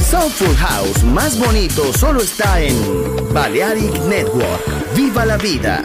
Soulful House más bonito solo está en Balearic Network. ¡Viva la vida!